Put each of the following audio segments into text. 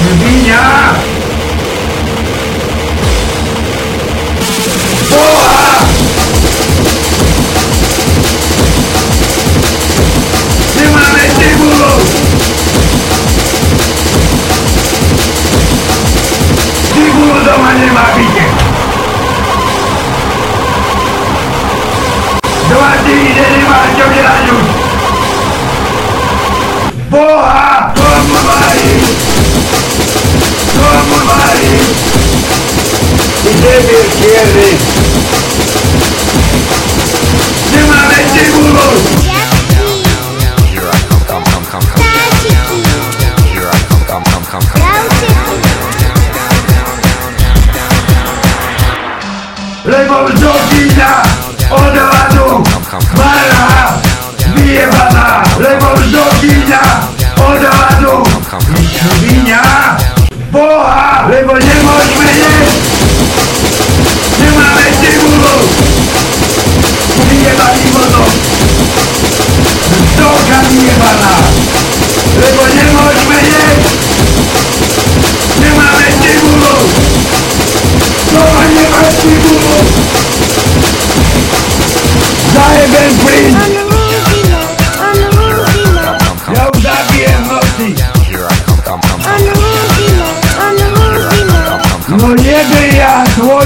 Vinha! Porra! Cima, mendigo! Segundo, anima, bicho! Eu atingi ele mais que eu Porra! Piedi izquierdi. Llévame, chibulos. Lewo jogi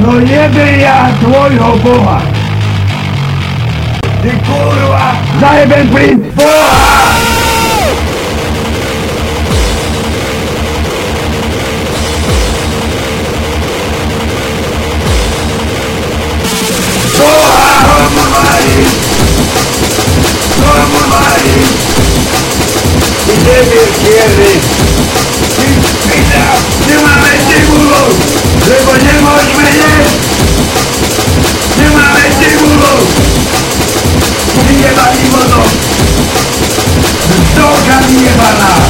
No jeby ja twoją boha. Ty kurwa. Zajebem print. Boha! Idziemy kiery. Nie Ibala.